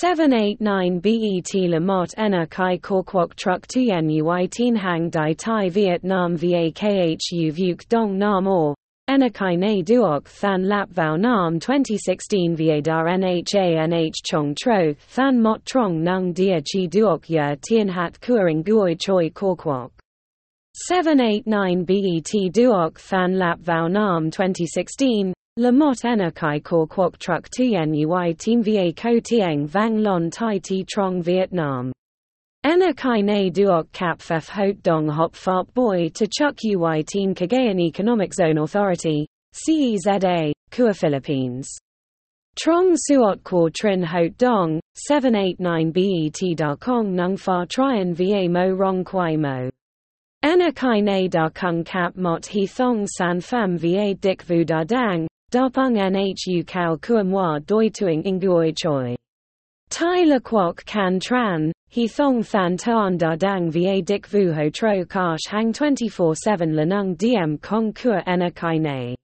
789 BET La Motte Ena Kai Korkwok Truck Tien Ui Tien Hang Dai Thai Vietnam VAKHU Vuk Dong Nam Or Ena Kai Ne Duok Than Lap Vau Nam 2016 Viadar Nha Nh Chong Tro Than Mot Trong Nung Dia Chi Duok Ya Tien Hat Kuring Guoi Choi Korkwok 789 BET Duok Than Lap Vau Nam 2016 La Motte Ena Kai Kor Kwok Truck Tien Ui Team Va Ko Tieng Vang Lon Tai Ti Trong Vietnam. Ena Kai Ne Duok Kap Phef Hot Dong Hop Fart Boy to Chuk Ui Team Cagayan Economic Zone Authority, CEZA, Kua Philippines. Trong Suot Kor Trin Hot Dong, 789 BET Da Kong Nung Fa Trian Va Mo Rong Kwai Mo. Ena Kai Ne Da Kung Kap Mot He Thong San Pham Va Dik Vu Da Dang, Darpung Nhu Kao Kuamwa Doi Tuing Inguoi Choi. Tai La Kwok Kan Tran, He Thong Than Tuan Da Dang Va Dik Vu Ho Tro Kash Hang 24 7 Lanung Diem Kong Kua Ena Kai Ne.